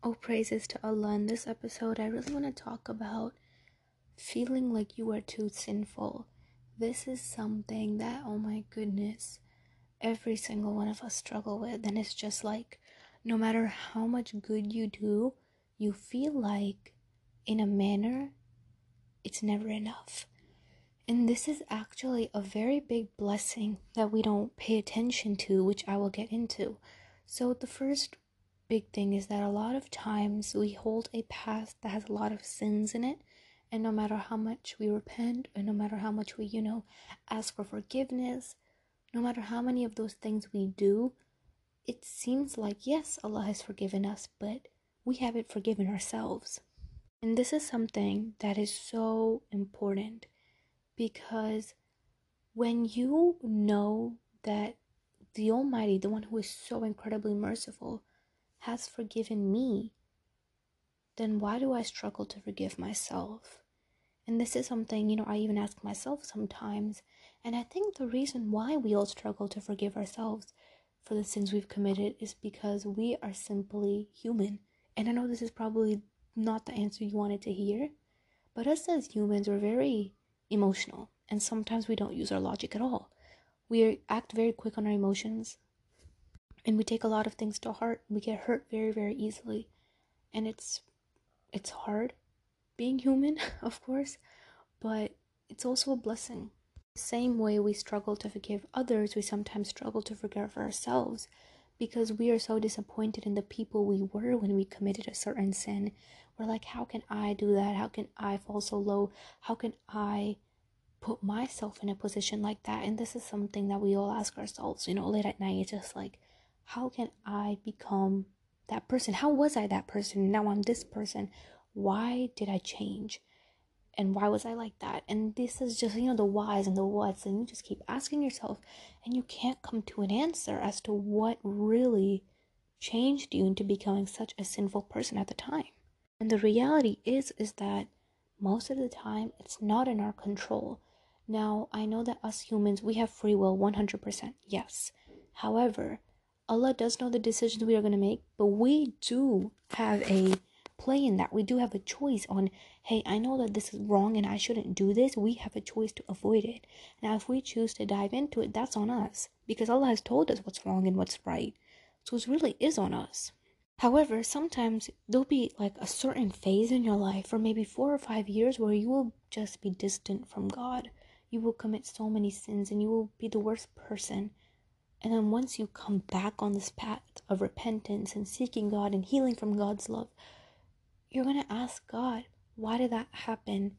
Oh, praises to Allah. In this episode, I really want to talk about feeling like you are too sinful. This is something that, oh my goodness, every single one of us struggle with. And it's just like, no matter how much good you do, you feel like, in a manner, it's never enough. And this is actually a very big blessing that we don't pay attention to, which I will get into. So, the first big thing is that a lot of times we hold a past that has a lot of sins in it and no matter how much we repent and no matter how much we you know ask for forgiveness no matter how many of those things we do it seems like yes allah has forgiven us but we haven't forgiven ourselves. And this is something that is so important because when you know that the almighty the one who is so incredibly merciful has forgiven me, then why do I struggle to forgive myself? And this is something, you know, I even ask myself sometimes. And I think the reason why we all struggle to forgive ourselves for the sins we've committed is because we are simply human. And I know this is probably not the answer you wanted to hear, but us as humans, we're very emotional. And sometimes we don't use our logic at all. We act very quick on our emotions and we take a lot of things to heart we get hurt very very easily. And it's it's hard being human of course but it's also a blessing. Same way we struggle to forgive others we sometimes struggle to forgive ourselves because we are so disappointed in the people we were when we committed a certain sin. We're like how can i do that? How can i fall so low? How can i put myself in a position like that? And this is something that we all ask ourselves you know late at night it's just like how can I become that person? How was I that person? Now I'm this person. Why did I change? And why was I like that? And this is just, you know, the whys and the whats. And you just keep asking yourself, and you can't come to an answer as to what really changed you into becoming such a sinful person at the time. And the reality is, is that most of the time it's not in our control. Now, I know that us humans, we have free will 100%, yes. However, Allah does know the decisions we are going to make, but we do have a play in that. We do have a choice on, hey, I know that this is wrong and I shouldn't do this. We have a choice to avoid it. Now, if we choose to dive into it, that's on us because Allah has told us what's wrong and what's right. So it really is on us. However, sometimes there'll be like a certain phase in your life for maybe four or five years where you will just be distant from God. You will commit so many sins and you will be the worst person and then once you come back on this path of repentance and seeking God and healing from God's love, you're going to ask God, why did that happen?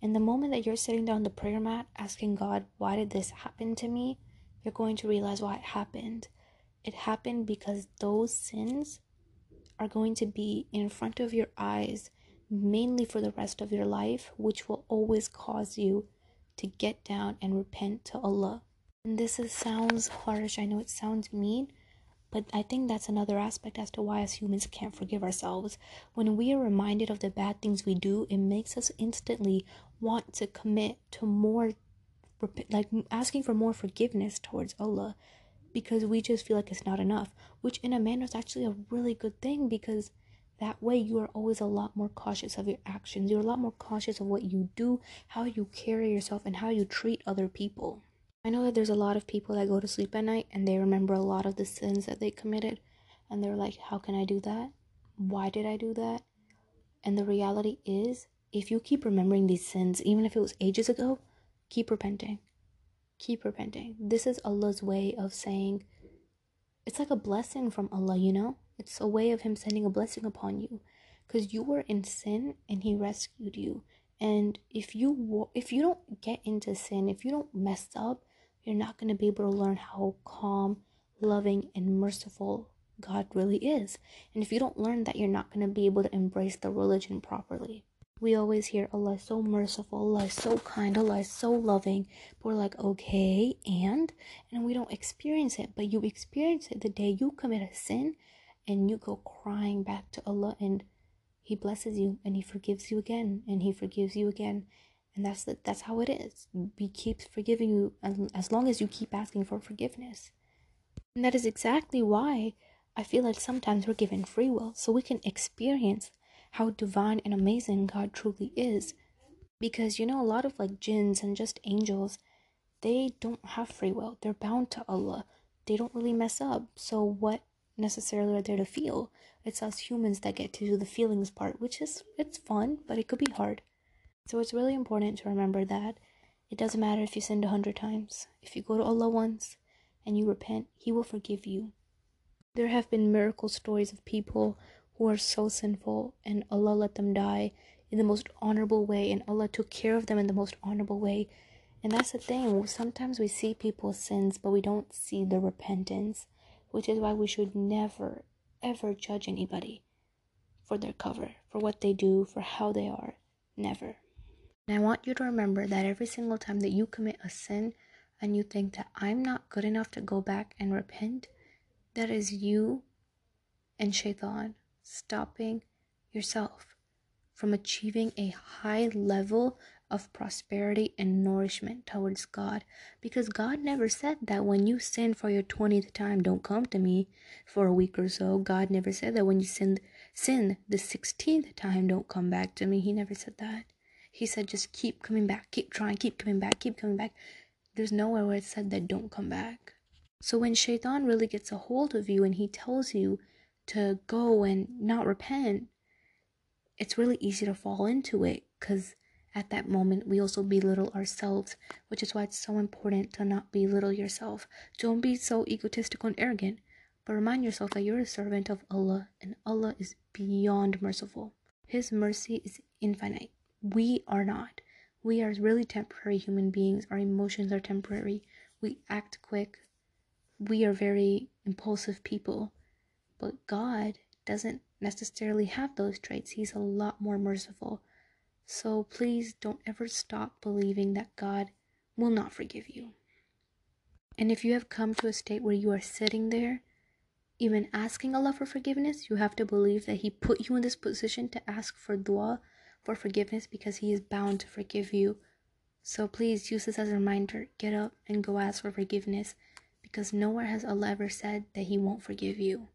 And the moment that you're sitting down the prayer mat asking God, why did this happen to me? You're going to realize why it happened. It happened because those sins are going to be in front of your eyes mainly for the rest of your life, which will always cause you to get down and repent to Allah. And this is, sounds harsh. I know it sounds mean, but I think that's another aspect as to why as humans can't forgive ourselves. When we are reminded of the bad things we do, it makes us instantly want to commit to more, like asking for more forgiveness towards Allah because we just feel like it's not enough, which in a manner is actually a really good thing because that way you are always a lot more cautious of your actions. You're a lot more cautious of what you do, how you carry yourself, and how you treat other people. I know that there's a lot of people that go to sleep at night and they remember a lot of the sins that they committed and they're like, how can I do that? Why did I do that? And the reality is, if you keep remembering these sins, even if it was ages ago, keep repenting. Keep repenting. This is Allah's way of saying, it's like a blessing from Allah, you know? It's a way of Him sending a blessing upon you. Because you were in sin and He rescued you. And if you if you don't get into sin, if you don't mess up, you're not going to be able to learn how calm, loving, and merciful God really is. And if you don't learn that, you're not going to be able to embrace the religion properly. We always hear oh, Allah is so merciful, Allah is so kind, oh, Allah is so loving. But we're like, okay, and? And we don't experience it. But you experience it the day you commit a sin and you go crying back to Allah and He blesses you and He forgives you again and He forgives you again and that's the, that's how it is he keeps forgiving you as long as you keep asking for forgiveness and that is exactly why I feel like sometimes we're given free will so we can experience how divine and amazing God truly is. Because you know, a lot of like jinns and just angels, they don't have free will. They're bound to Allah. They don't really mess up. So, what necessarily are there to feel? It's us humans that get to do the feelings part, which is it's fun, but it could be hard. So, it's really important to remember that it doesn't matter if you sinned a hundred times. If you go to Allah once and you repent, He will forgive you. There have been miracle stories of people who are so sinful and Allah let them die in the most honorable way and Allah took care of them in the most honorable way. And that's the thing. Sometimes we see people's sins, but we don't see the repentance, which is why we should never, ever judge anybody for their cover, for what they do, for how they are. Never. And I want you to remember that every single time that you commit a sin and you think that I'm not good enough to go back and repent, that is you and shaitan stopping yourself from achieving a high level of prosperity and nourishment towards God. Because God never said that when you sin for your 20th time, don't come to me for a week or so. God never said that when you sin, sin the 16th time, don't come back to me. He never said that. He said just keep coming back, keep trying, keep coming back, keep coming back. There's nowhere where it said that don't come back. So when shaitan really gets a hold of you and he tells you to go and not repent, it's really easy to fall into it because at that moment we also belittle ourselves, which is why it's so important to not belittle yourself. Don't be so egotistical and arrogant, but remind yourself that you're a servant of Allah and Allah is beyond merciful. His mercy is infinite. We are not. We are really temporary human beings. Our emotions are temporary. We act quick. We are very impulsive people. But God doesn't necessarily have those traits. He's a lot more merciful. So please don't ever stop believing that God will not forgive you. And if you have come to a state where you are sitting there, even asking Allah for forgiveness, you have to believe that He put you in this position to ask for dua, for forgiveness, because He is bound to forgive you. So please use this as a reminder. Get up and go ask for forgiveness, because nowhere has Allah ever said that He won't forgive you.